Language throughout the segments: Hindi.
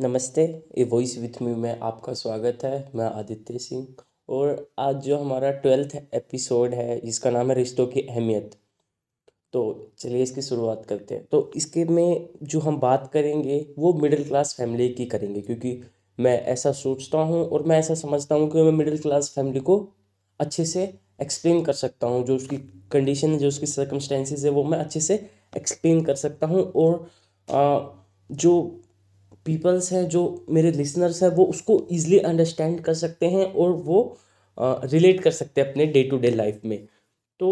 नमस्ते ए वॉइस विथ मी में आपका स्वागत है। मैं आदित्य सिंह और आज जो हमारा ट्वेल्थ एपिसोड है जिसका नाम है रिश्तों की अहमियत। तो चलिए इसकी शुरुआत करते हैं। तो इसके में जो हम बात करेंगे वो मिडिल क्लास फैमिली की करेंगे क्योंकि मैं ऐसा सोचता हूँ और मैं ऐसा समझता हूँ कि मैं मिडिल क्लास फैमिली को अच्छे से एक्सप्लेन कर सकता हूँ। जो उसकी कंडीशन है जो उसकी सर्कमस्टेंसेज है वो मैं अच्छे से एक्सप्लेन कर सकता हूँ और आ, जो पीपल्स हैं जो मेरे लिसनर्स हैं, वो उसको ईज़िली अंडरस्टैंड कर सकते हैं और वो रिलेट कर सकते हैं अपने डे टू डे लाइफ में। तो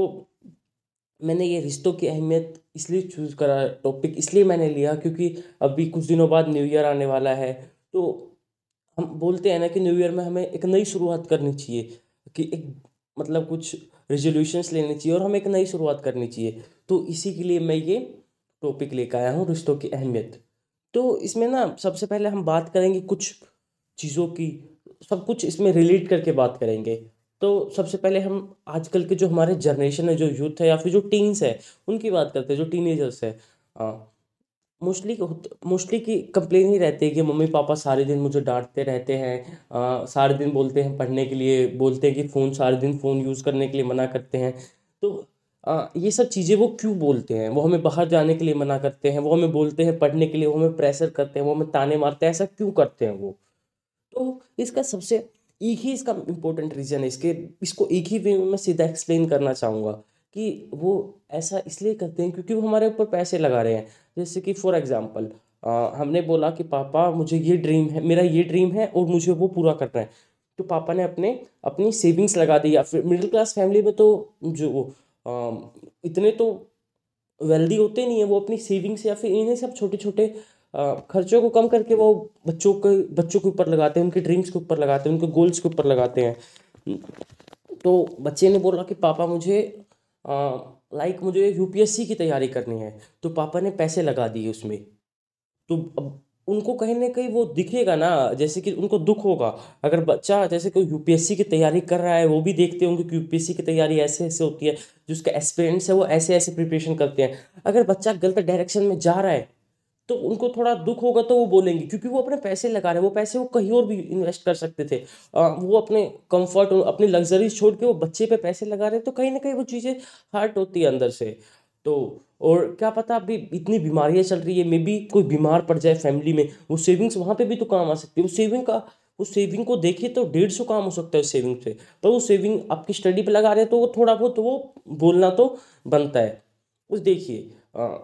मैंने ये रिश्तों की अहमियत इसलिए चूज़ करा टॉपिक इसलिए मैंने लिया क्योंकि अभी कुछ दिनों बाद न्यू ईयर आने वाला है। तो हम बोलते हैं ना कि न्यू ईयर में हमें एक नई शुरुआत करनी चाहिए कि एक मतलब कुछ रेजोल्यूशंस लेने चाहिए और हमें एक नई शुरुआत करनी चाहिए। तो इसी के लिए मैं ये टॉपिक लेकर आया हूँ, रिश्तों की अहमियत। तो इसमें ना सबसे पहले हम बात करेंगे कुछ चीज़ों की सब कुछ इसमें रिलेट करके बात करेंगे। तो सबसे पहले हम आजकल के जो हमारे जनरेशन है जो यूथ है या फिर जो टीन्स है उनकी बात करते हैं जो टीनेजर्स है। मोस्टली मोस्टली की कंप्लेन ही रहती है कि मम्मी पापा सारे दिन मुझे डांटते रहते हैं आ, सारे दिन बोलते हैं पढ़ने के लिए बोलते हैं कि फ़ोन सारे दिन फ़ोन यूज़ करने के लिए मना करते हैं। तो ये सब चीज़ें वो क्यों बोलते हैं? वो हमें बाहर जाने के लिए मना करते हैं, वो हमें बोलते हैं पढ़ने के लिए, वो हमें प्रेशर करते हैं, वो हमें ताने मारते हैं, ऐसा क्यों करते हैं वो? तो इसका सबसे एक ही इसका इम्पोर्टेंट रीज़न है, इसके, इसको एक ही वे में मैं सीधा एक्सप्लेन करना चाहूँगा कि वो ऐसा इसलिए करते हैं क्योंकि वो हमारे ऊपर पैसे लगा रहे हैं। जैसे कि फॉर एग्ज़ाम्पल हमने बोला कि, पापा, मुझे ये ड्रीम है, मेरा ये ड्रीम है और मुझे वो पूरा करना है। तो पापा ने अपने, अपनी सेविंग्स लगा दी या फिर मिडिल क्लास फैमिली में तो जो इतने तो वेल्दी होते नहीं है, वो अपनी सेविंग्स या फिर इन्हें सब छोटे छोटे खर्चों को कम करके वो बच्चों के बच्चों के ऊपर लगाते हैं, उनके ड्रीम्स के ऊपर लगाते हैं, उनके गोल्स के ऊपर लगाते हैं। तो बच्चे ने बोला कि पापा मुझे लाइक मुझे यूपीएससी की तैयारी करनी है तो पापा ने पैसे लगा दिए उसमें। तो अब उनको कहीं ना कहीं वो दिखेगा ना, जैसे कि उनको दुख होगा। अगर बच्चा जैसे कोई यूपीएससी की तैयारी कर रहा है, वो भी देखते होंगे कि यूपीएससी की तैयारी ऐसे ऐसे होती है, जो उसके एस्पिरेंट्स है, वो ऐसे ऐसे प्रिपरेशन करते हैं। अगर बच्चा गलत डायरेक्शन में जा रहा है तो उनको थोड़ा दुख होगा तो वो बोलेंगे, क्योंकि वो अपने पैसे लगा रहे हैं, वो पैसे वो कहीं और भी इन्वेस्ट कर सकते थे। वो अपने कंफर्ट अपनी लग्जरीज छोड़ के वो बच्चे पे पैसे लगा रहे हैं तो कहीं ना कहीं वो चीज़ें हर्ट होती है अंदर से। तो और क्या पता अभी इतनी बीमारियाँ चल रही है मे बी कोई बीमार पड़ जाए फैमिली में, वो सेविंग्स वहाँ पे भी तो काम आ सकती है। वो सेविंग का उस सेविंग को देखिए तो डेढ़ सौ काम हो सकता है उस सेविंग से। पर वो सेविंग आपकी स्टडी पे लगा रहे हैं तो वो थोड़ा बहुत तो वो बोलना तो बनता है। उस देखिए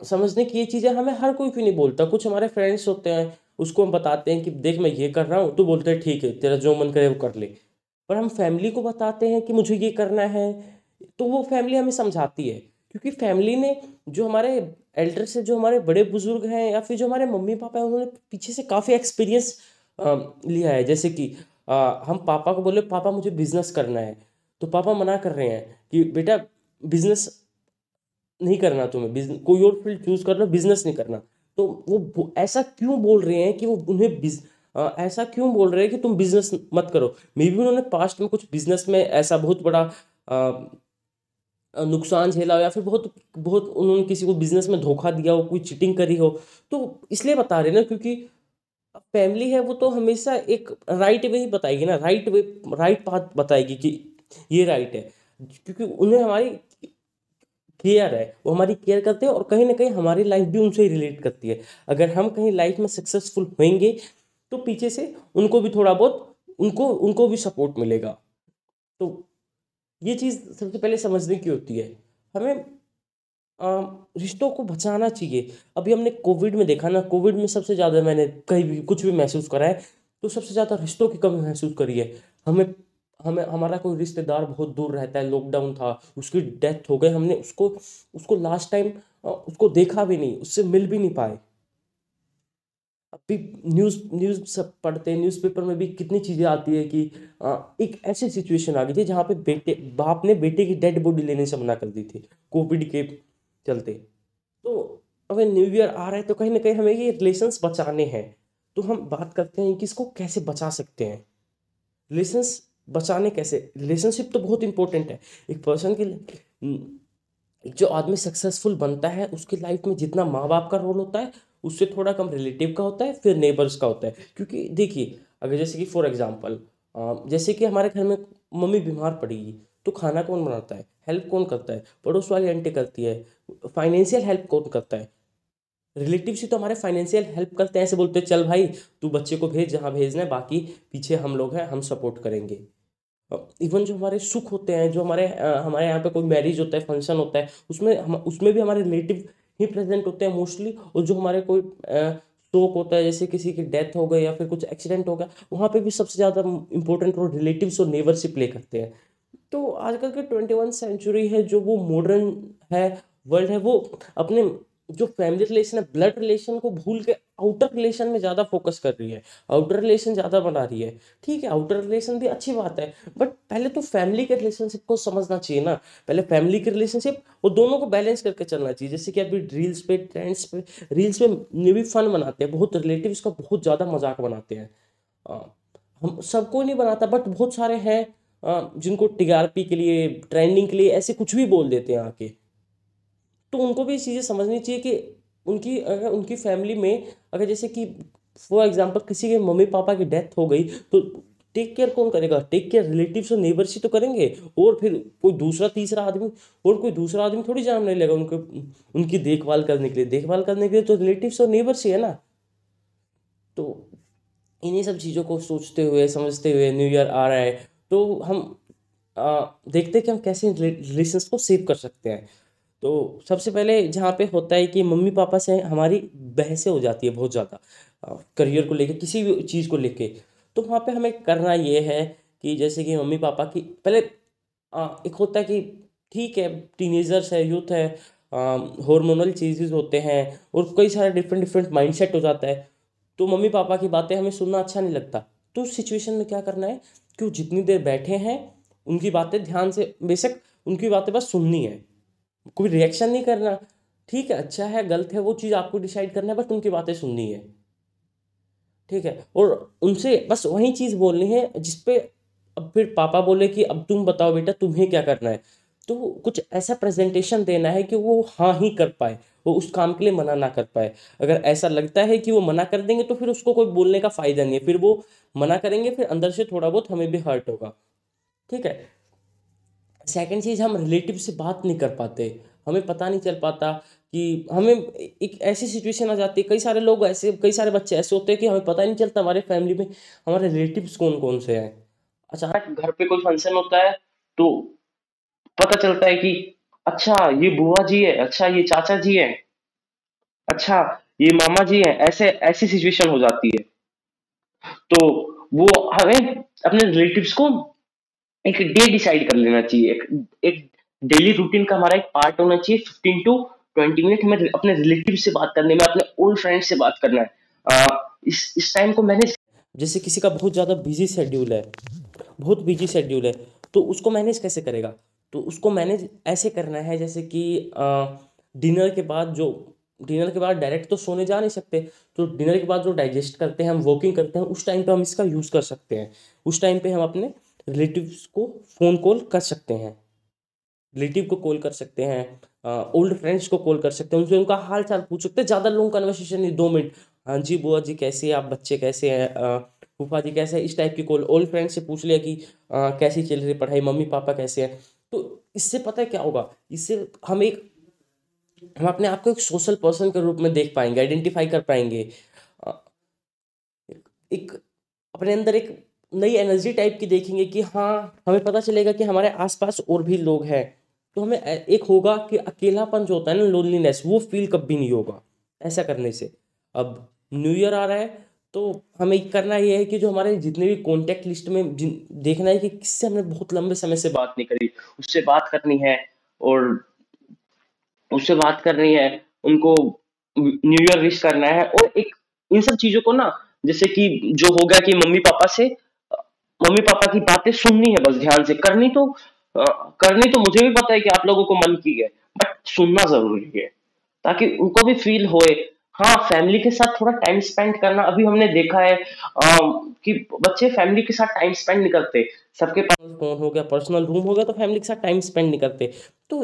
समझने की ये चीज़ें हमें हर कोई क्यों नहीं बोलता? कुछ हमारे फ्रेंड्स होते हैं, उसको हम बताते हैं कि देख मैं ये कर रहा हूँ तो बोलते हैं, ठीक है, तेरा जो मन करे वो कर ले। पर हम फैमिली को बताते हैं कि मुझे ये करना है तो वो फैमिली हमें समझाती है। क्योंकि फैमिली ने जो हमारे एल्डर से जो हमारे बड़े बुज़ुर्ग हैं या फिर जो हमारे मम्मी पापा हैं उन्होंने पीछे से काफ़ी एक्सपीरियंस लिया है। जैसे कि आ, हम पापा को बोले पापा मुझे बिज़नेस करना है। तो पापा मना कर रहे हैं कि बेटा बिज़नेस नहीं करना तुम्हें। बिज़नेस कोई और फ़ील्ड चूज़ कर करना बिज़नेस नहीं करना। तो वो ऐसा क्यों बोल रहे हैं कि वो उन्हें बिज आ, ऐसा क्यों बोल रहे हैं कि तुम बिज़नेस मत करो? मे बी उन्होंने पास्ट में कुछ बिज़नेस में ऐसा बहुत बड़ा आ, नुकसान झेला हो या फिर बहुत बहुत उन्होंने किसी को बिज़नेस में धोखा दिया हो, कोई चीटिंग करी हो तो इसलिए बता रहे ना क्योंकि फैमिली है वो तो हमेशा एक राइट वे ही बताएगी ना राइट वे राइट पाथ बताएगी कि ये राइट है। क्योंकि उन्हें हमारी केयर है, वो हमारी केयर करते हैं और कहीं ना कहीं हमारी लाइफ भी उनसे ही रिलेट करती है। अगर हम कहीं लाइफ में सक्सेसफुल होंगे तो पीछे से उनको भी थोड़ा बहुत, उनको उनको भी सपोर्ट मिलेगा। तो ये चीज़ सबसे पहले समझने की होती है। हमें रिश्तों को बचाना चाहिए। अभी हमने कोविड में देखा ना, कोविड में सबसे ज़्यादा मैंने कहीं भी, कुछ भी महसूस करा है तो सबसे ज़्यादा रिश्तों की कमी महसूस करी है। हमें हमें, हमारा कोई रिश्तेदार बहुत दूर रहता है लॉकडाउन था, उसकी डेथ हो गई, हमने उसको उसको लास्ट टाइम उसको देखा भी नहीं, उससे मिल भी नहीं पाए। न्यूज़ न्यूज़ सब पढ़ते हैं न्यूज़पेपर में भी कितनी चीज़ें आती है कि आ, एक ऐसी सिचुएशन आ गई थी जहाँ पे बेटे बाप ने बेटे की डेड बॉडी लेने से मना कर दी थी कोविड के चलते। तो अगर न्यू ईयर आ रहा है तो कहीं ना कहीं हमें ये रिलेशंस बचाने हैं। तो हम बात करते हैं कि इसको कैसे बचा सकते हैं। रिलेशंस बचाने कैसे? रिलेशनशिप तो बहुत इंपॉर्टेंट है। एक पर्सन की जो आदमी सक्सेसफुल बनता है उसकी लाइफ में जितना माँ बाप का रोल होता है उससे थोड़ा कम रिलेटिव का होता है, फिर नेबर्स का होता है। क्योंकि देखिए, अगर जैसे कि फॉर एग्जांपल जैसे कि हमारे घर में मम्मी बीमार पड़ेगी तो खाना कौन बनाता है? हेल्प कौन करता है? पड़ोस वाली आंटी करती है। फाइनेंशियल हेल्प कौन करता है? रिलेटिव से तो हमारे फाइनेंशियल हेल्प करते हैं, ऐसे बोलते हैं, चल भाई, तू बच्चे को भेज, जहाँ भेजना है, बाकी पीछे हम लोग हैं, हम सपोर्ट करेंगे। इवन जो हमारे सुख होते हैं, जो हमारे हमारे यहाँ पे कोई मैरिज होता है फ़ंक्शन होता है, उसमें हम, उसमें भी हमारे रिलेटिव ही प्रेजेंट होते हैं मोस्टली, और जो हमारे कोई शोक होता है, जैसे किसी की डेथ हो गई या फिर कुछ एक्सीडेंट हो गया, वहाँ पे भी सबसे ज़्यादा इंपॉर्टेंट रोल रिलेटिव्स और नेबर्स ही प्ले करते हैं। तो आजकल के ट्वेंटी वन सेंचुरी है, जो वो मॉडर्न है वर्ल्ड है, वो अपने जो फैमिली रिलेशन है ब्लड रिलेशन को भूल के आउटर रिलेशन में ज़्यादा फोकस कर रही है आउटर रिलेशन ज़्यादा बना रही है। ठीक है आउटर रिलेशन भी अच्छी बात है बट पहले तो फैमिली के रिलेशनशिप को समझना चाहिए ना। पहले फैमिली के रिलेशनशिप वो दोनों को बैलेंस करके चलना चाहिए। जैसे कि अभी रील्स पे ट्रेंड्स पे रील्स पे भी फन बनाते हैं, बहुत रिलेटिव का बहुत ज़्यादा मज़ाक बनाते हैं। हम सबको नहीं बनाता बट बहुत सारे हैं जिनको टीआरपी के लिए ट्रेंडिंग के लिए ऐसे कुछ भी बोल देते हैं आके। तो उनको भी ये चीज़ें समझनी चाहिए कि उनकी अगर उनकी फैमिली में अगर जैसे कि फॉर एग्ज़ाम्पल किसी के मम्मी पापा की डेथ हो गई तो टेक केयर कौन करेगा? टेक केयर रिलेटिव्स और नेबर्स ही तो करेंगे। और फिर कोई दूसरा तीसरा आदमी और कोई दूसरा आदमी थोड़ी जान नहीं लेगा उनको उनकी देखभाल करने के लिए। देखभाल करने के लिए तो रिलेटिव्स और नेबर्स ही है ना? तो इन्हीं सब चीज़ों को सोचते हुए समझते हुए न्यू ईयर आ रहा है। तो हम आ, देखते हैं कि हम कैसे रिलेशंस को सेव कर सकते हैं। तो सबसे पहले जहाँ पे होता है कि मम्मी पापा से हमारी बहसें हो जाती है बहुत ज़्यादा करियर को लेके किसी भी चीज़ को लेके। तो वहाँ पे हमें करना ये है कि जैसे कि मम्मी पापा की पहले आ, एक होता है कि ठीक है टीनेजर्स है यूथ है हॉर्मोनल चीज़ेज होते हैं और कई सारे डिफरेंट डिफरेंट माइंडसेट हो जाता है। तो मम्मी पापा की बातें हमें सुनना अच्छा नहीं लगता। तो उस सिचुएशन में क्या करना है कि वो जितनी देर बैठे हैं उनकी बातें ध्यान से बेशक उनकी बातें बस सुननी है। कोई रिएक्शन नहीं करना। ठीक है अच्छा है, गलत है, वो चीज़ आपको डिसाइड करना है बट उनकी बातें सुननी है। ठीक है, और उनसे बस वही चीज़ बोलनी है जिसपे अब फिर पापा बोले कि अब तुम बताओ बेटा, तुम्हें क्या करना है? तो कुछ ऐसा प्रेजेंटेशन देना है कि वो हाँ ही कर पाए, वो उस काम के लिए मना ना कर पाए। अगर ऐसा लगता है कि वो मना कर देंगे तो फिर उसको कोई बोलने का फ़ायदा नहीं है। फिर वो मना करेंगे, फिर अंदर से थोड़ा बहुत हमें भी हर्ट होगा। ठीक है सेकंड चीज़, हम रिलेटिव से बात नहीं कर पाते। हमें पता नहीं चल पाता कि हमें एक ऐसी सिचुएशन आ जाती है। कई सारे लोग ऐसे, कई सारे बच्चे ऐसे होते हैं कि हमें पता ही नहीं चलता हमारे फैमिली में हमारे रिलेटिव्स कौन कौन से हैं। अचानक घर पे कोई फ़ंक्शन होता है तो पता चलता है कि अच्छा ये बुआ जी है अच्छा ये चाचा जी है अच्छा ये मामा जी है। ऐसे, ऐसी सिचुएशन हो जाती है। तो वो हमें अपने रिलेटिव्स को एक डे डिसाइड कर लेना चाहिए। एक एक डेली रूटीन का हमारा एक पार्ट होना चाहिए। फिफ्टीन टू ट्वेंटी मिनट हमें अपने रिलेटिव से बात करने में अपने ओल्ड फ्रेंड से बात करना है। आ, इस इस टाइम को मैनेज जैसे किसी का बहुत ज़्यादा बिज़ी शेड्यूल है बहुत बिज़ी शेड्यूल है तो उसको मैनेज कैसे करेगा? तो उसको मैनेज ऐसे करना है जैसे कि डिनर के बाद जो डिनर के बाद डायरेक्ट तो सोने जा नहीं सकते तो डिनर के बाद जो डाइजेस्ट करते हैं हम वॉकिंग करते हैं उस टाइम पे हम इसका यूज़ कर सकते हैं। उस टाइम पे हम अपने रिलेटिव्स को फ़ोन कॉल कर सकते हैं। रिलेटिव को कॉल कर सकते हैं ओल्ड फ्रेंड्स को कॉल कर सकते हैं उनसे उनका हाल चाल पूछ सकते हैं। ज़्यादा लॉन्ग कन्वर्सेशन नहीं दो मिनट। हाँ जी बुआ जी कैसे आप बच्चे कैसे हैं? फूफा जी कैसे हैं? इस टाइप की कॉल ओल्ड फ्रेंड से पूछ लिया कि आ, कैसी चल रही पढ़ाई? मम्मी पापा कैसे हैं? तो इससे पता है क्या होगा? इससे हम एक हम अपने आप को एक सोशल पर्सन के रूप में देख पाएँगे आइडेंटिफाई कर पाएँगे। एक अपने अंदर एक नई एनर्जी टाइप की देखेंगे कि हाँ हमें पता चलेगा कि हमारे आसपास और भी लोग हैं। तो हमें एक होगा कि अकेलापन जो होता है ना लोनलीनेस वो फील कभी नहीं होगा, ऐसा करने से। अब न्यू ईयर आ रहा है तो हमें करना ये है कि जो हमारे जितने भी कॉन्टैक्ट लिस्ट में देखना है कि किससे हमने बहुत लंबे समय से बात नहीं करी, उससे बात करनी है और उससे बात करनी है, उनको न्यू ईयर विश करना है और एक, इन सब चीज़ों को ना, जैसे कि जो हो गया कि मम्मी पापा से मम्मी पापा की बातें सुननी है बस ध्यान से। करनी तो आ, करनी तो मुझे भी पता है कि आप लोगों को मन की है बट सुनना ज़रूरी है ताकि उनको भी फील होए। हाँ फैमिली के साथ थोड़ा टाइम स्पेंड करना अभी हमने देखा है आ, कि बच्चे फैमिली के साथ टाइम स्पेंड नहीं करते। सबके पास फ़ोन हो गया पर्सनल रूम हो गया तो फैमिली के साथ टाइम स्पेंड नहीं करते। तो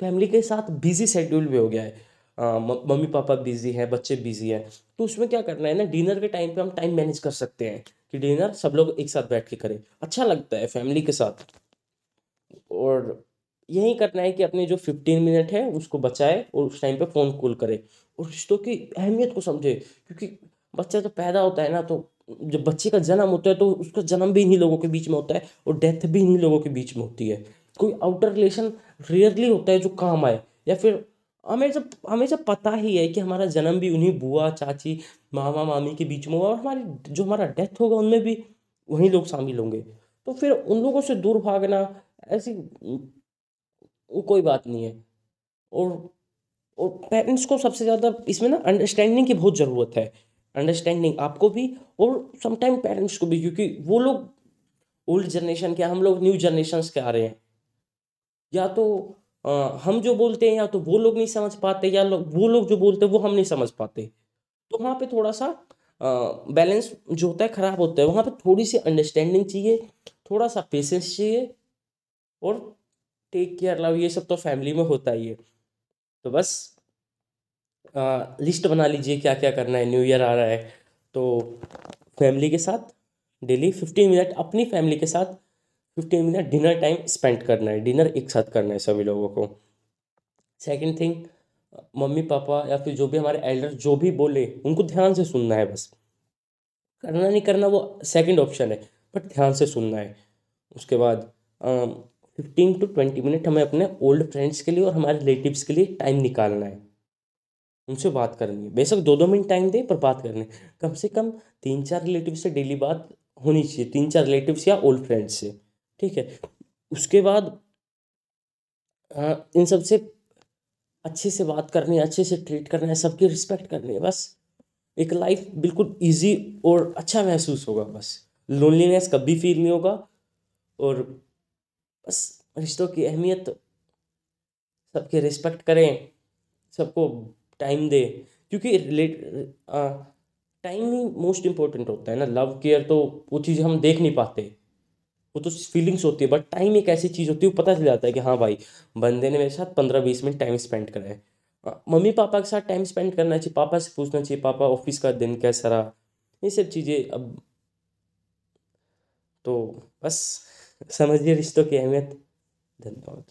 फैमिली के साथ बिज़ी शेड्यूल भी हो गया है। मम्मी पापा बिज़ी हैं बच्चे बिज़ी हैं तो उसमें क्या करना है ना डिनर के टाइम पे हम टाइम मैनेज कर सकते हैं। कि डिनर सब लोग एक साथ बैठ के करें। अच्छा लगता है फैमिली के साथ। और यही करना है कि अपने जो फिफ्टीन मिनट है, उसको बचाए और उस टाइम पे फ़ोन कॉल करे। और रिश्तों की अहमियत को समझे, क्योंकि बच्चा तो पैदा होता है ना तो जब बच्चे का जन्म होता है तो उसका जन्म भी इन्हीं लोगों के बीच में होता है और डेथ भी इन्हीं लोगों के बीच में होती है। कोई आउटर रिलेशन रेयरली होता है जो काम आए, या फिर हमें जब हमें जब पता ही है कि हमारा जन्म भी उन्हीं बुआ, चाची, मामा, मामी के बीच में हुआ और हमारी, जो हमारा डेथ होगा, उनमें भी वहीं लोग शामिल होंगे। तो फिर उन लोगों से दूर भागना, ऐसी कोई बात नहीं है। और और पेरेंट्स को सबसे ज़्यादा इसमें ना अंडरस्टैंडिंग की बहुत ज़रूरत है। अंडरस्टैंडिंग आपको भी और समटाइम पेरेंट्स को भी, क्योंकि वो लोग ओल्ड जनरेशन के, हम लोग न्यू जनरेशन के आ रहे हैं। या तो हम जो बोलते हैं या तो वो लोग नहीं समझ पाते या लोग वो लोग जो बोलते हैं वो हम नहीं समझ पाते। तो वहाँ पे थोड़ा सा बैलेंस जो होता है ख़राब होता है। वहाँ पे थोड़ी सी अंडरस्टैंडिंग चाहिए थोड़ा सा पेशेंस चाहिए और टेक केयर लव ये सब तो फैमिली में होता ही है। तो बस आ, लिस्ट बना लीजिए क्या क्या करना है न्यू ईयर आ रहा है। तो फैमिली के साथ डेली फिफ्टीन मिनट अपनी फैमिली के साथ fifteen minute dinner time spend करना है डिनर एक साथ करना है सभी लोगों को। सेकेंड थिंग मम्मी, पापा या फिर जो भी हमारे एल्डर जो भी बोले, उनको ध्यान से सुनना है बस। करना नहीं करना वो सेकंड ऑप्शन है बट ध्यान से सुनना है। उसके बाद फिफ्टीन टू ट्वेंटी मिनट हमें अपने ओल्ड फ्रेंड्स के लिए और हमारे रिलेटिव्स के लिए टाइम निकालना है। उनसे बात करनी है। बेशक दो दो मिनट टाइम दें, पर बात करनी है। कम से कम तीन चार रिलेटिव से डेली बात होनी चाहिए, तीन चार रिलेटिव्स या ओल्ड फ्रेंड्स से। ठीक है? उसके बाद इन सबसे अच्छे से बात करनी है अच्छे से ट्रीट करना है, सबकी रिस्पेक्ट करनी है, बस। एक लाइफ बिल्कुल इजी और अच्छा महसूस होगा, बस। लोनलीनेस कभी फील नहीं होगा और बस रिश्तों की अहमियत, सबके रिस्पेक्ट करें, सबको टाइम दें। क्योंकि रिलेट टाइम ही मोस्ट इम्पोर्टेंट होता है ना। लव केयर तो वो चीज़ हम देख नहीं पाते। वो तो फीलिंग्स होती है बट टाइम एक ऐसी चीज़ होती है, वो पता चल जाता है कि हाँ भाई, बंदे ने मेरे साथ पंद्रह बीस मिनट टाइम स्पेंड करा है। मम्मी पापा के साथ टाइम स्पेंड करना चाहिए, पापा से पूछना चाहिए, पापा ऑफ़िस का दिन कैसा रहा? ये सब चीज़ें अब तो बस, समझिए रिश्तों की अहमियत, धन्यवाद।